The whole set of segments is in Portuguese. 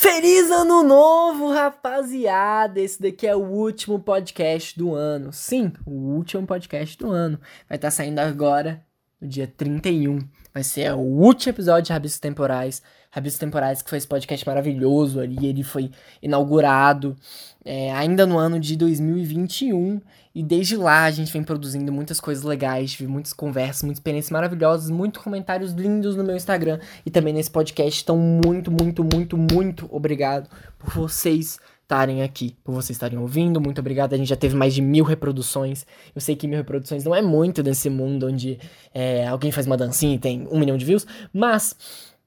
Feliz ano novo, rapaziada! Esse daqui é o último podcast do ano. Sim, o último podcast do ano. Vai estar tá saindo agora, no dia 31. Vai ser o último episódio de Rabiscos Temporais. Rabiscos Temporais, que foi esse podcast maravilhoso ali. Ele foi inaugurado é, ainda no ano de 2021. E desde lá a gente vem produzindo muitas coisas legais, tive muitas conversas, muitas experiências maravilhosas, muitos comentários lindos no meu Instagram e também nesse podcast. Então, muito, muito, muito, muito obrigado por vocês estarem aqui, por vocês estarem ouvindo. Muito obrigado. A gente já teve mais de mil reproduções. Eu sei que mil reproduções não é muito nesse mundo onde é, alguém faz uma dancinha e tem um milhão de views, mas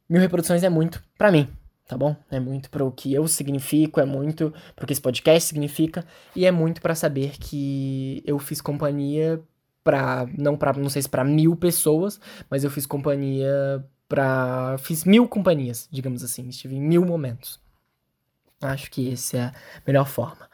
mil reproduções é muito para mim tá bom? É muito para o que eu significo, é muito para o que esse podcast significa e é muito para saber que eu fiz companhia para não para não sei se para mil pessoas, mas eu fiz companhia para fiz mil companhias, digamos assim, estive em mil momentos. Acho que essa é a melhor forma.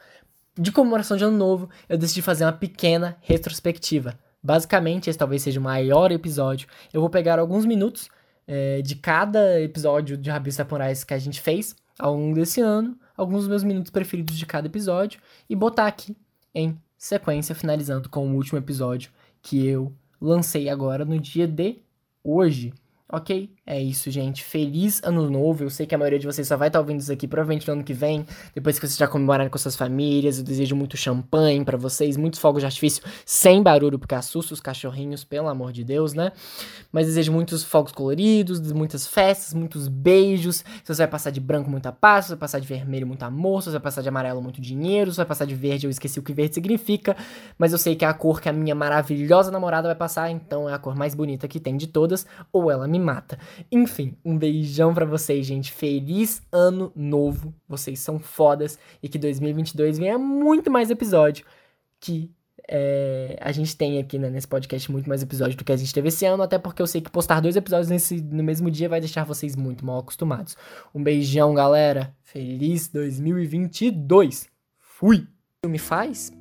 De comemoração de ano novo, eu decidi fazer uma pequena retrospectiva. Basicamente, esse talvez seja o maior episódio. Eu vou pegar alguns minutos é, de cada episódio de Rabis Samurais que a gente fez ao longo desse ano, alguns dos meus minutos preferidos de cada episódio, e botar aqui em sequência, finalizando com o último episódio que eu lancei agora no dia de hoje. Ok? É isso, gente. Feliz ano novo. Eu sei que a maioria de vocês só vai estar ouvindo isso aqui provavelmente no ano que vem, depois que vocês já comemorarem com suas famílias. Eu desejo muito champanhe para vocês, muitos fogos de artifício sem barulho, porque assusta os cachorrinhos, pelo amor de Deus, né? Mas desejo muitos fogos coloridos, muitas festas, muitos beijos. Se você vai passar de branco, muita paz. Se você vai passar de vermelho, muito amor. Se você vai passar de amarelo, muito dinheiro. Se você vai passar de verde, eu esqueci o que verde significa. Mas eu sei que é a cor que a minha maravilhosa namorada vai passar, então é a cor mais bonita que tem de todas, ou ela me me mata. Enfim, um beijão para vocês, gente. Feliz ano novo. Vocês são fodas e que 2022 venha muito mais episódio que é, a gente tem aqui né, nesse podcast muito mais episódios do que a gente teve esse ano, até porque eu sei que postar dois episódios nesse, no mesmo dia vai deixar vocês muito mal acostumados. Um beijão, galera. Feliz 2022. Fui. Me faz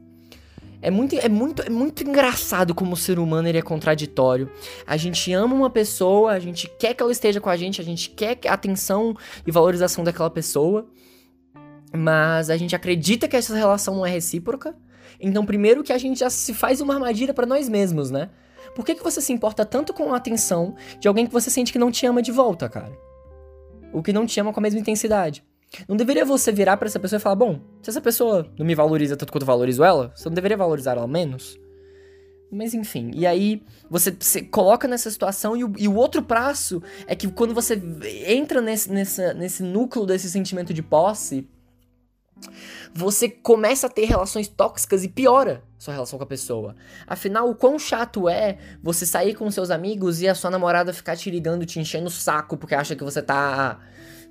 é muito, é muito, é muito engraçado como o ser humano ele é contraditório. A gente ama uma pessoa, a gente quer que ela esteja com a gente, a gente quer a atenção e valorização daquela pessoa, mas a gente acredita que essa relação não é recíproca. Então, primeiro que a gente já se faz uma armadilha para nós mesmos, né? Por que, que você se importa tanto com a atenção de alguém que você sente que não te ama de volta, cara? O que não te ama com a mesma intensidade? Não deveria você virar para essa pessoa e falar: bom, se essa pessoa não me valoriza tanto quanto eu valorizo ela, você não deveria valorizar ela menos? Mas enfim, e aí você se coloca nessa situação e o, e o, outro prazo é que quando você entra nesse, nesse núcleo desse sentimento de posse, você começa a ter relações tóxicas e piora sua relação com a pessoa. Afinal, o quão chato é você sair com seus amigos e a sua namorada ficar te ligando, te enchendo o saco porque acha que você tá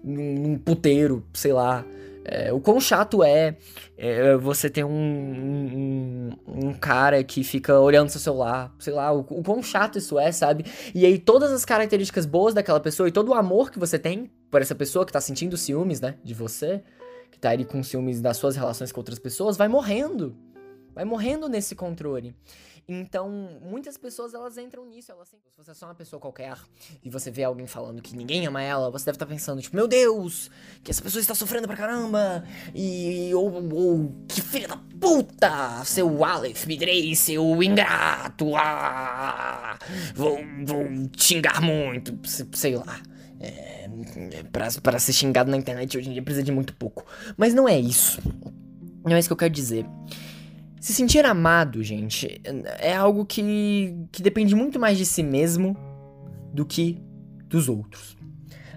num, puteiro, sei lá. É, o quão chato é, é você ter um, um, um, cara que fica olhando seu celular, sei lá, o, o quão chato isso é, sabe? E aí todas as características boas daquela pessoa e todo o amor que você tem por essa pessoa que tá sentindo ciúmes, né, de você, que tá ali com ciúmes das suas relações com outras pessoas, vai morrendo. Vai morrendo nesse controle. Então, muitas pessoas elas entram nisso, elas se você é só uma pessoa qualquer e você vê alguém falando que ninguém ama ela, você deve estar tá pensando, tipo, meu Deus, que essa pessoa está sofrendo pra caramba, e ou, ou que filha da puta, seu Aleph Midrei, seu ingrato, ah, vou, vou xingar muito, sei lá. É, pra, pra ser xingado na internet hoje em dia precisa de muito pouco. Mas não é isso. Não é isso que eu quero dizer. Se sentir amado, gente, é algo que, que depende muito mais de si mesmo do que dos outros.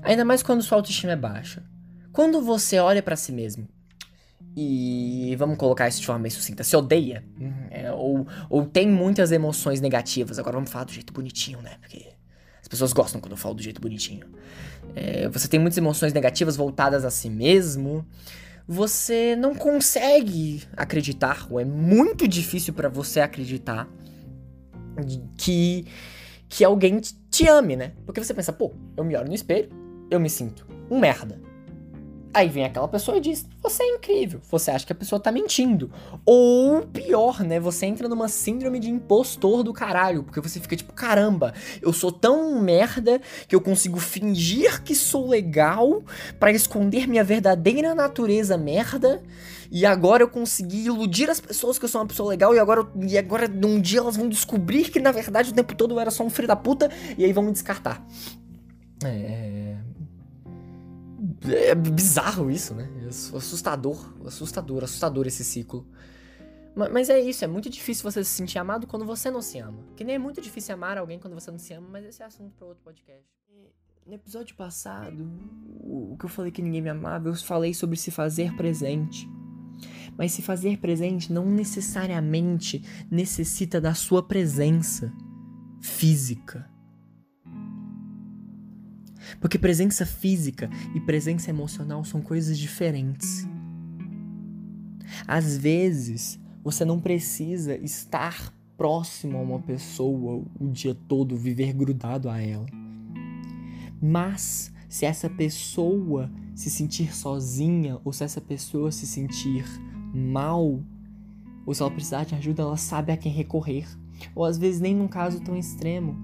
Ainda mais quando sua autoestima é baixa. Quando você olha para si mesmo e vamos colocar isso de forma bem sucinta, se odeia, é, ou, ou tem muitas emoções negativas. Agora vamos falar do jeito bonitinho, né? Porque as pessoas gostam quando eu falo do jeito bonitinho. É, você tem muitas emoções negativas voltadas a si mesmo você não consegue acreditar, ou é muito difícil para você acreditar que, que alguém te ame, né? Porque você pensa, pô, eu me olho no espelho, eu me sinto um merda. Aí vem aquela pessoa e diz: Você é incrível. Você acha que a pessoa tá mentindo. Ou pior, né? Você entra numa síndrome de impostor do caralho. Porque você fica tipo: Caramba, eu sou tão merda que eu consigo fingir que sou legal para esconder minha verdadeira natureza merda. E agora eu consegui iludir as pessoas que eu sou uma pessoa legal. E agora, e agora um dia elas vão descobrir que na verdade o tempo todo eu era só um filho da puta. E aí vão me descartar. É é bizarro isso, né? É assustador, assustador, assustador esse ciclo. Mas é isso, é muito difícil você se sentir amado quando você não se ama. Que nem é muito difícil amar alguém quando você não se ama, mas esse é assunto para outro podcast. No episódio passado, o que eu falei que ninguém me amava, eu falei sobre se fazer presente. Mas se fazer presente não necessariamente necessita da sua presença física. Porque presença física e presença emocional são coisas diferentes. Às vezes, você não precisa estar próximo a uma pessoa o dia todo, viver grudado a ela. Mas se essa pessoa se sentir sozinha ou se essa pessoa se sentir mal, ou se ela precisar de ajuda, ela sabe a quem recorrer. Ou às vezes nem num caso tão extremo.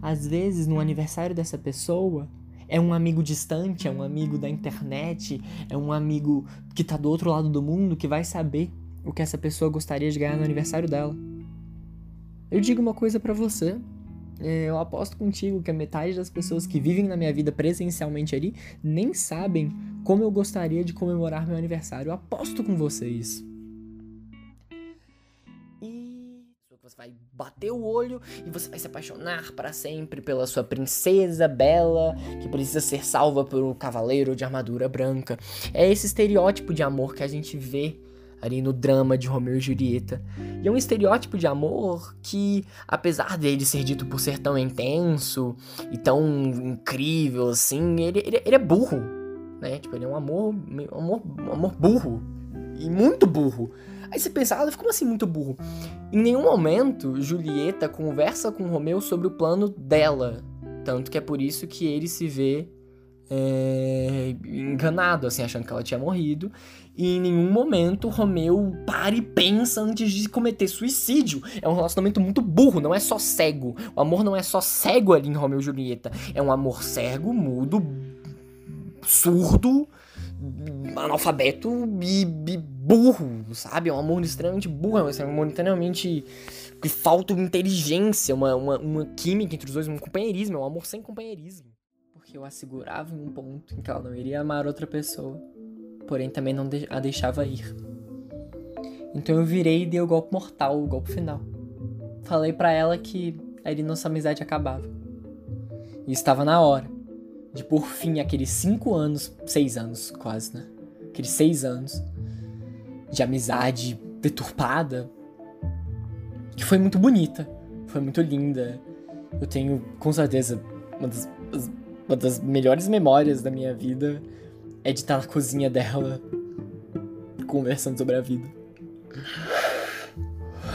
Às vezes, no aniversário dessa pessoa, é um amigo distante, é um amigo da internet, é um amigo que tá do outro lado do mundo que vai saber o que essa pessoa gostaria de ganhar no aniversário dela. Eu digo uma coisa para você. É, eu aposto contigo que a metade das pessoas que vivem na minha vida presencialmente ali nem sabem como eu gostaria de comemorar meu aniversário. Eu aposto com você isso. Você vai bater o olho e você vai se apaixonar para sempre pela sua princesa bela que precisa ser salva por um cavaleiro de armadura branca. É esse estereótipo de amor que a gente vê ali no drama de Romeu e Julieta. E é um estereótipo de amor que, apesar dele ser dito por ser tão intenso e tão incrível assim, ele, ele, ele é burro, né? Tipo, ele é um amor, um amor, um amor burro e muito burro. Aí você pensa, ah, como assim muito burro? Em nenhum momento Julieta conversa com Romeu sobre o plano dela. Tanto que é por isso que ele se vê é, enganado, assim, achando que ela tinha morrido. E em nenhum momento Romeu para e pensa antes de cometer suicídio. É um relacionamento muito burro, não é só cego. O amor não é só cego ali em Romeu e Julieta. É um amor cego, mudo, surdo, analfabeto e, e, burro, sabe? É um amor extremamente burro, é um amor extremamente que falta inteligência, uma, uma, uma química entre os dois, um companheirismo, é um amor sem companheirismo. Porque eu assegurava em um ponto em que ela não iria amar outra pessoa, porém também não a deixava ir. Então eu virei e dei o golpe mortal, o golpe final. Falei para ela que aí nossa amizade acabava. E estava na hora de por fim aqueles cinco anos, seis anos quase, né? Aqueles seis anos de amizade deturpada, que foi muito bonita, foi muito linda. Eu tenho, com certeza, uma das, uma das melhores memórias da minha vida é de estar na cozinha dela, conversando sobre a vida.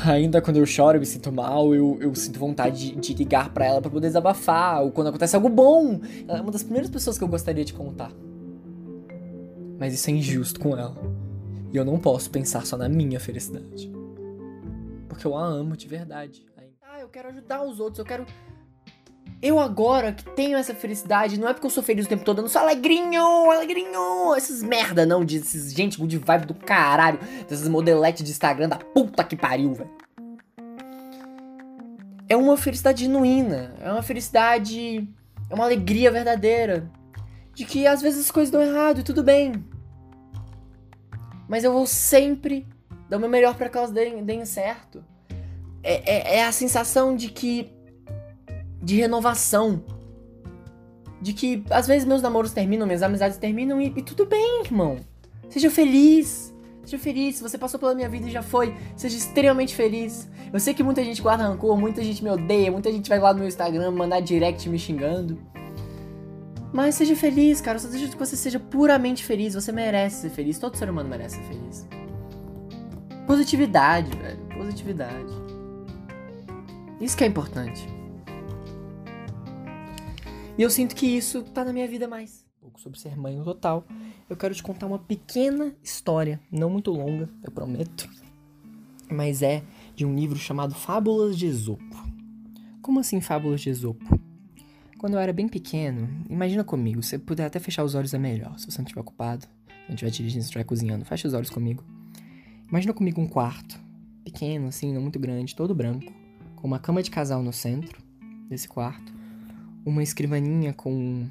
Ainda quando eu choro, eu me sinto mal, eu, eu sinto vontade de, de ligar para ela para poder desabafar, ou quando acontece algo bom. Ela é uma das primeiras pessoas que eu gostaria de contar. Mas isso é injusto com ela. E eu não posso pensar só na minha felicidade. Porque eu a amo de verdade. Ah, eu quero ajudar os outros, eu quero. Eu agora que tenho essa felicidade, não é porque eu sou feliz o tempo todo, eu não sou alegrinho, alegrinho, essas merda não, de esses gente good vibe do caralho, dessas modeletes de Instagram da puta que pariu, velho. É uma felicidade genuína, é uma felicidade, é uma alegria verdadeira, de que às vezes as coisas dão errado e tudo bem. Mas eu vou sempre dar o meu melhor para que elas deem, deem certo. É, é, é a sensação de que de renovação. De que às vezes meus namoros terminam, minhas amizades terminam e, e tudo bem, irmão. Seja feliz. Seja feliz. Se você passou pela minha vida e já foi, seja extremamente feliz. Eu sei que muita gente guarda rancor, muita gente me odeia, muita gente vai lá no meu Instagram mandar direct me xingando. Mas seja feliz, cara. Só desejo que você seja puramente feliz. Você merece ser feliz. Todo ser humano merece ser feliz. Positividade, velho. Positividade. Isso que é importante. E eu sinto que isso tá na minha vida mais. sobre ser mãe no total, eu quero te contar uma pequena história, não muito longa, eu prometo, mas é de um livro chamado Fábulas de Esopo. Como assim Fábulas de Esopo? Quando eu era bem pequeno, imagina comigo, você puder até fechar os olhos é melhor, se você não estiver ocupado, se não estiver dirigindo, se estiver cozinhando, fecha os olhos comigo. Imagina comigo um quarto, pequeno assim, não muito grande, todo branco, com uma cama de casal no centro desse quarto, uma escrivaninha com,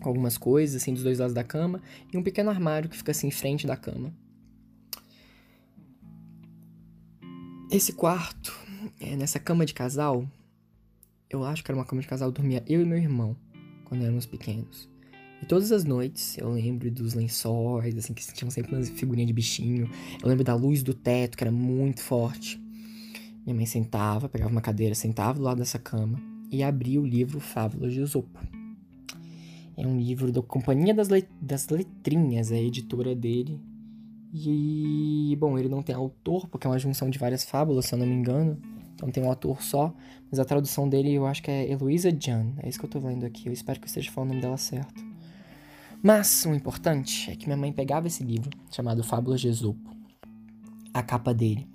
algumas coisas assim dos dois lados da cama e um pequeno armário que fica assim em frente da cama. Esse quarto, é, nessa cama de casal, eu acho que era uma cama de casal, dormia eu e meu irmão quando éramos pequenos. E todas as noites eu lembro dos lençóis, assim, que tinham sempre uma figurinha de bichinho. Eu lembro da luz do teto, que era muito forte. Minha mãe sentava, pegava uma cadeira, sentava do lado dessa cama e abria o livro Fábulas de Esopo. É um livro da Companhia das, das Letrinhas, é a editora dele. E, bom, ele não tem autor, porque é uma junção de várias fábulas, se eu não me engano. Então tem um autor só, mas a tradução dele eu acho que é Eloisa Jan. É isso que eu tô lendo aqui. Eu espero que eu esteja falando o nome dela certo. Mas o importante é que minha mãe pegava esse livro, chamado Fábulas de Esopo. A capa dele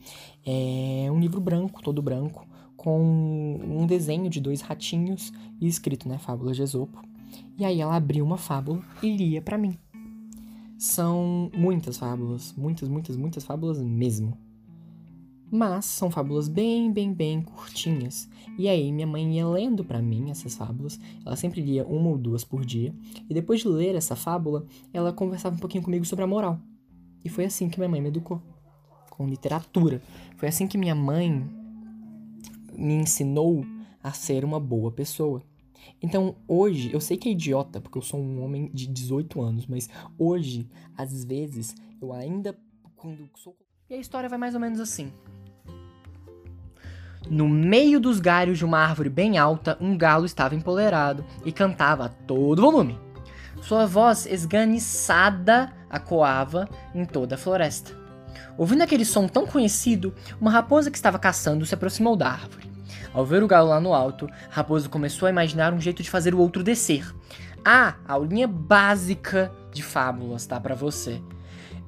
é um livro branco, todo branco, com um desenho de dois ratinhos e escrito, né, Fábulas de Esopo. E aí ela abriu uma fábula e lia para mim. São muitas fábulas, muitas, muitas, muitas fábulas mesmo. Mas são fábulas bem, bem, bem curtinhas. E aí minha mãe ia lendo para mim essas fábulas. Ela sempre lia uma ou duas por dia. E depois de ler essa fábula, ela conversava um pouquinho comigo sobre a moral. E foi assim que minha mãe me educou. Com literatura. Foi assim que minha mãe me ensinou a ser uma boa pessoa. Então, hoje, eu sei que é idiota, porque eu sou um homem de 18 anos, mas hoje, às vezes, eu ainda, quando sou. E a história vai mais ou menos assim. No meio dos galhos de uma árvore bem alta, um galo estava empolerado e cantava a todo volume. Sua voz esganiçada acoava em toda a floresta. Ouvindo aquele som tão conhecido, uma raposa que estava caçando se aproximou da árvore. Ao ver o galo lá no alto, a raposa começou a imaginar um jeito de fazer o outro descer. Ah, aulinha básica de fábulas, tá? Para você.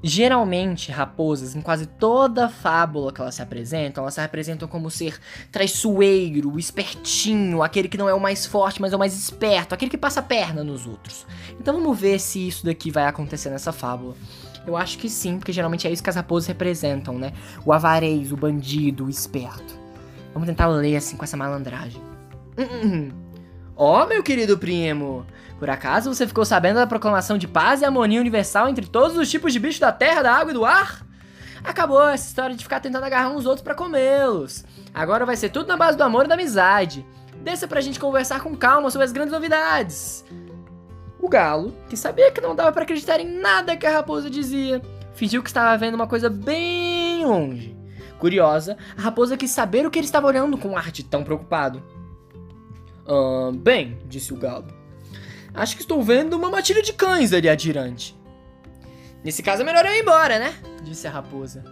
Geralmente, raposas, em quase toda fábula que elas se apresentam, elas se apresentam como ser traiçoeiro, espertinho, aquele que não é o mais forte, mas é o mais esperto, aquele que passa a perna nos outros. Então vamos ver se isso daqui vai acontecer nessa fábula. Eu acho que sim, porque geralmente é isso que as raposas representam, né? O avarez, o bandido, o esperto. Vamos tentar ler assim com essa malandragem. Hum, hum, hum. Ó, oh, meu querido primo, por acaso você ficou sabendo da proclamação de paz e harmonia universal entre todos os tipos de bichos da terra, da água e do ar? Acabou essa história de ficar tentando agarrar uns outros para comê-los. Agora vai ser tudo na base do amor e da amizade. Desça pra gente conversar com calma sobre as grandes novidades. O galo, que sabia que não dava para acreditar em nada que a raposa dizia, fingiu que estava vendo uma coisa bem longe. Curiosa, a raposa quis saber o que ele estava olhando com um ar de tão preocupado. Ah, bem, disse o galo. Acho que estou vendo uma matilha de cães ali adiante. Nesse caso é melhor eu ir embora, né? Disse a raposa.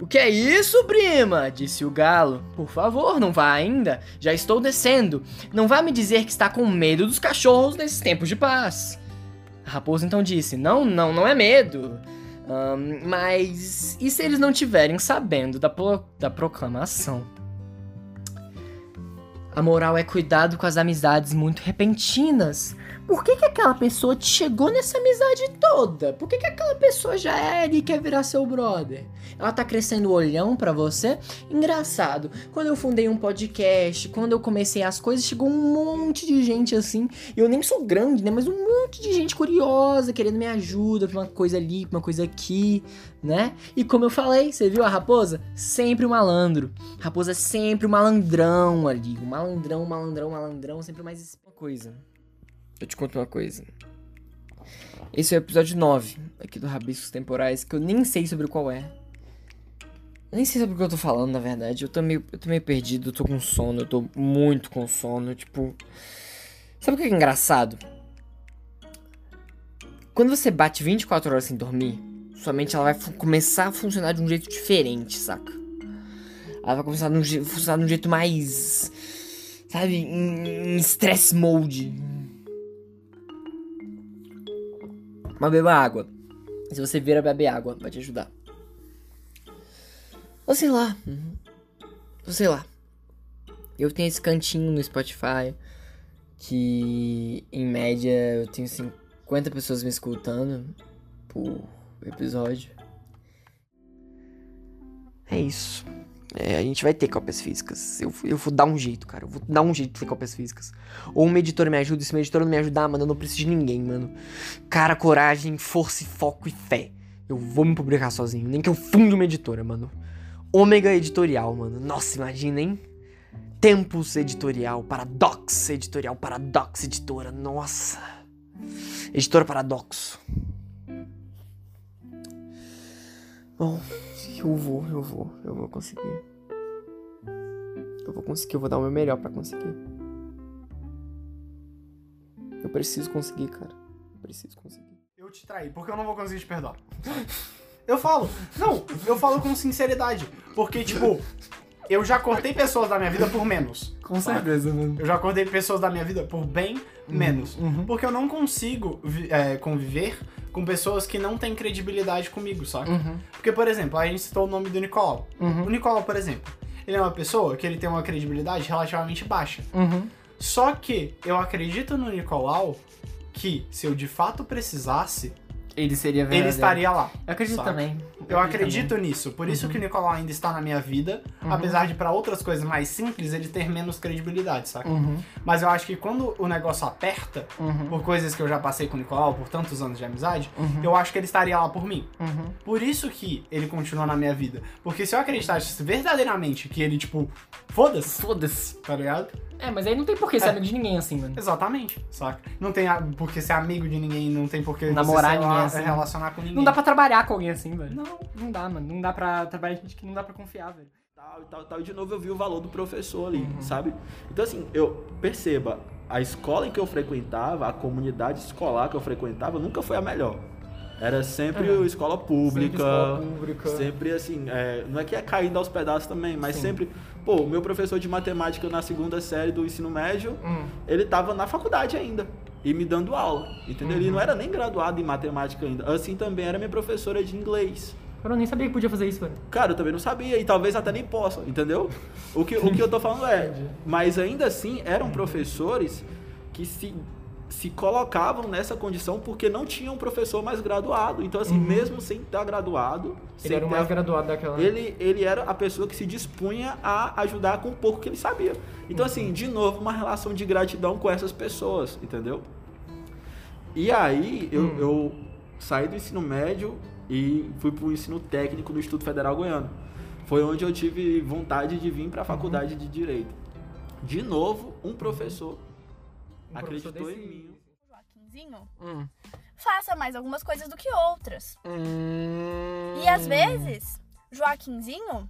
O que é isso, prima? Disse o galo. Por favor, não vá ainda. Já estou descendo. Não vá me dizer que está com medo dos cachorros nesses tempos de paz. A raposa então disse: Não, não, não é medo. Um, mas e se eles não tiverem sabendo da, pro, da proclamação? A moral é cuidado com as amizades muito repentinas. Por que, que aquela pessoa te chegou nessa amizade toda? Por que, que aquela pessoa já é e quer virar seu brother? Ela tá crescendo o olhão para você? Engraçado, quando eu fundei um podcast, quando eu comecei as coisas, chegou um monte de gente assim. Eu nem sou grande, né? Mas um monte de gente curiosa, querendo me ajuda pra uma coisa ali, pra uma coisa aqui, né? E como eu falei, você viu a raposa? Sempre o um malandro. Raposa é sempre o um malandrão ali. O um malandrão, malandrão, malandrão, sempre mais uma coisa. Eu te conto uma coisa. Esse é o episódio 9 aqui do Rabiscos Temporais, que eu nem sei sobre qual é. Nem sei sobre o que eu tô falando, na verdade. Eu tô meio, eu tô meio perdido, eu tô com sono, eu tô muito com sono, tipo. Sabe o que é engraçado? Quando você bate 24 horas sem dormir, sua mente ela vai começar a funcionar de um jeito diferente, saca? Ela vai começar a funcionar de um jeito mais. Sabe? Em stress mode Mas beba água. Se você vir a beber água, vai te ajudar. Ou sei lá. Ou sei lá. Eu tenho esse cantinho no Spotify que em média eu tenho 50 pessoas me escutando por episódio. É isso. É, a gente vai ter cópias físicas. Eu, eu vou dar um jeito, cara. Eu vou dar um jeito de ter cópias físicas. Ou um editor me ajuda. Se meu editor não me ajudar, mano, eu não preciso de ninguém, mano. Cara, coragem, força, foco e fé. Eu vou me publicar sozinho. Nem que eu funde uma editora, mano. Ômega Editorial, mano. Nossa, imagina, hein? Tempos Editorial, Paradox Editorial, Paradox Editora. Nossa. Editora Paradoxo. Bom, eu vou, eu vou, eu vou conseguir. Eu vou conseguir, eu vou dar o meu melhor para conseguir. Eu preciso conseguir, cara. Eu preciso conseguir. Eu te traí, porque eu não vou conseguir te perdoar. Eu falo, não, eu falo com sinceridade. Porque, tipo, eu já cortei pessoas da minha vida por menos. Com certeza, mano. Eu já acordei pessoas da minha vida por bem menos. uhum. Porque eu não consigo é, conviver com pessoas que não têm credibilidade comigo, saca? Uhum. Porque, por exemplo, a gente citou o nome do Nicolau. Uhum. O Nicolau, por exemplo, ele é uma pessoa que ele tem uma credibilidade relativamente baixa. Uhum. Só que eu acredito no Nicolau que, se eu de fato precisasse, Ele seria ele verdadeiro. estaria lá. Eu acredito saca? também. Eu acredito nisso. Por isso que o Nicolau ainda está na minha vida, apesar de pra outras coisas mais simples ele ter menos credibilidade, saca? Uhum. Mas eu acho que quando o negócio aperta, Uhum. por coisas que eu já passei com o Nicolau, por tantos anos de amizade, Uhum. eu acho que ele estaria lá por mim. Uhum. Por isso que ele continua na minha vida. Porque se eu acreditasse verdadeiramente que ele, tipo, foda-se, Foda-se. tá ligado? É, mas aí não tem por que ser É. amigo de ninguém assim, mano. Exatamente, saca? Não tem por que ser amigo de ninguém, não tem por que Namorar você, ninguém lá, assim. relacionar com ninguém. Não dá pra trabalhar com alguém assim, velho. Não. Não dá, mano. Não dá pra trabalhar com gente que não dá pra confiar, velho. tal e tal e tal. E de novo eu vi o valor do professor ali, Uhum. sabe? Então assim, eu perceba, a escola em que eu frequentava, a comunidade escolar que eu frequentava nunca foi a melhor. Era sempre Uhum. escola pública. escola pública. Sempre assim, é, não é que é caindo aos pedaços também, mas Sim. sempre. Pô, o meu professor de matemática na segunda série do ensino médio, Hum. ele tava na faculdade ainda. E me dando aula, entendeu? Uhum. Ele não era nem graduado em matemática ainda. Assim também era minha professora de inglês. Eu nem sabia que podia fazer isso, velho. Cara, eu também não sabia e talvez até nem possa, entendeu? O que, o que eu tô falando é, mas ainda assim eram professores que se, se colocavam nessa condição porque não tinham um professor mais graduado. Então, assim, mesmo sem estar graduado, sem Ele era o ter- mais graduado daquela. ele, ele era a pessoa que se dispunha a ajudar com o pouco que ele sabia. Então, assim, de novo, uma relação de gratidão com essas pessoas, entendeu? E aí, eu, Hum. eu saí do ensino médio e fui pro ensino técnico no Instituto Federal Goiano. Foi onde eu tive vontade de vir para a faculdade de Direito. De novo, um professor Um acreditou desse- em mim. Joaquinzinho, Hum. faça mais algumas coisas do que outras. Hum. E às vezes, Joaquinzinho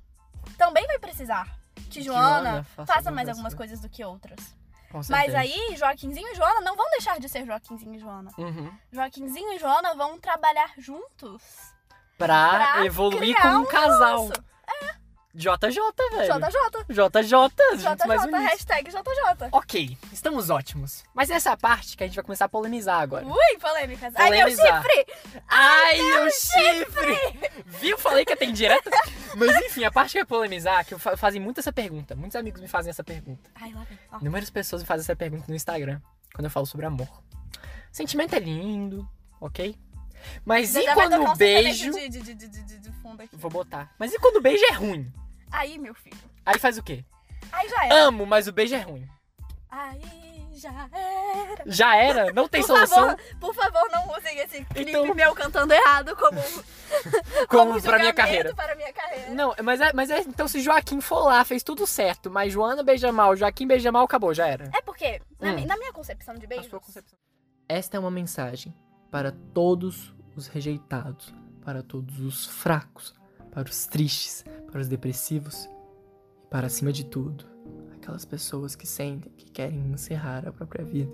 também vai precisar que Joana, Joana faça faça mais algumas coisas do que outras. Mas aí, Joaquinzinho e Joana não vão deixar de ser Joaquinzinho e Joana. Uhum. Joaquinzinho e Joana vão trabalhar juntos. Pra, Pra evoluir como um casal. negócio. JJ, velho. JJ. JJ, mais JJ, unidos. hashtag JJ. Ok, estamos ótimos. Mas essa é a parte que a gente vai começar a polemizar agora. Ui, polêmicas. Ai, meu Polemizar. chifre! Ai, meu chifre! Viu? Falei que ia ter indireta. Mas enfim, a parte que eu ia polemizar, que eu fa- fazem muito essa pergunta. Muitos amigos me fazem essa pergunta. Ai, lá vem. Ó. Inúmeras pessoas me fazem essa pergunta no Instagram, quando eu falo sobre amor. Sentimento é lindo, ok? Mas Já e quando o um beijo. de, de, de, de fundo aqui. Vou botar. Mas e quando o beijo é ruim? Aí, meu filho. Aí faz o quê? Aí já era. Amo, mas o beijo é ruim. Aí já era. Já era? Não tem por solução? Favor, por favor, não usem esse clipe Então- meu cantando errado como, Como pra minha carreira. para minha carreira. Não, mas é, mas é. Então, se Joaquim for lá, fez tudo certo, mas Joana beija mal, Joaquim beija mal, acabou, já era. É porque, na, Hum. mi- na minha concepção de beijos, Esta é uma mensagem para todos os rejeitados, para todos os fracos, para os tristes, para os depressivos e para acima de tudo, aquelas pessoas que sentem que querem encerrar a própria vida.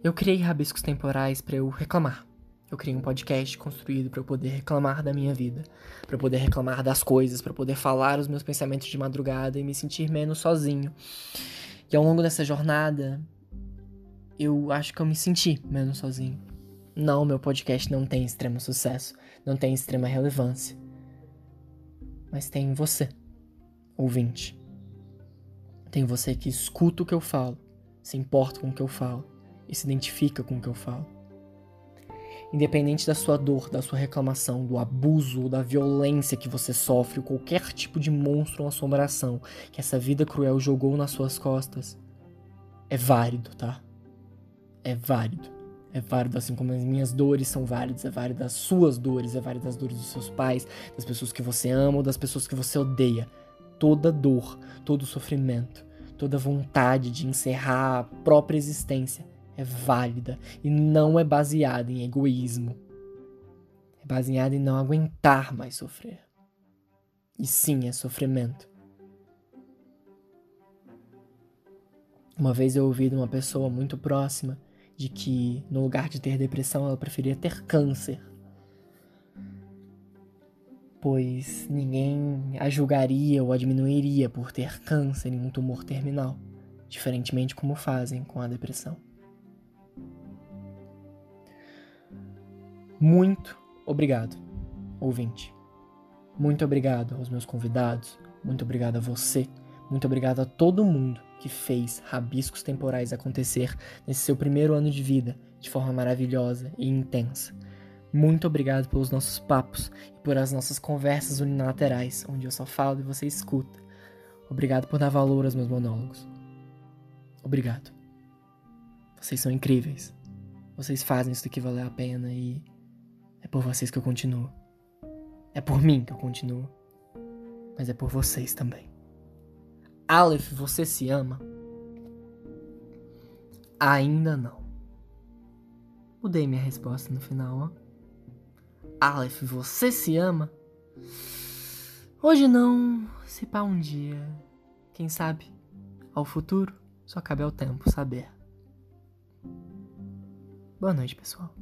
Eu criei rabiscos temporais para eu reclamar. Eu criei um podcast construído para eu poder reclamar da minha vida, para eu poder reclamar das coisas, para poder falar os meus pensamentos de madrugada e me sentir menos sozinho. E ao longo dessa jornada, eu acho que eu me senti menos sozinho. Não, meu podcast não tem extremo sucesso, não tem extrema relevância. Mas tem você, ouvinte. Tem você que escuta o que eu falo, se importa com o que eu falo e se identifica com o que eu falo. Independente da sua dor, da sua reclamação, do abuso ou da violência que você sofre, ou qualquer tipo de monstro ou assombração que essa vida cruel jogou nas suas costas, é válido, tá? É válido. É válido, assim como as minhas dores são válidas, é válido as suas dores, é válido as dores dos seus pais, das pessoas que você ama ou das pessoas que você odeia. Toda dor, todo sofrimento, toda vontade de encerrar a própria existência é válida e não é baseada em egoísmo. É baseada em não aguentar mais sofrer. E sim, é sofrimento. Uma vez eu ouvi de uma pessoa muito próxima de que no lugar de ter depressão ela preferia ter câncer. Pois ninguém a julgaria ou a diminuiria por ter câncer em um tumor terminal, diferentemente como fazem com a depressão. Muito obrigado, ouvinte. Muito obrigado aos meus convidados, muito obrigado a você, muito obrigado a todo mundo que fez Rabiscos Temporais acontecer nesse seu primeiro ano de vida de forma maravilhosa e intensa. Muito obrigado pelos nossos papos e por as nossas conversas unilaterais, onde eu só falo e você escuta. Obrigado por dar valor aos meus monólogos. Obrigado. Vocês são incríveis. Vocês fazem isso daqui valer a pena e é por vocês que eu continuo. É por mim que eu continuo. Mas é por vocês também. Aleph, você se ama? Ainda não. Mudei minha resposta no final, ó. Aleph, você se ama? Hoje não, se pá um dia. Quem sabe? Ao futuro, só cabe ao tempo saber. Boa noite, pessoal.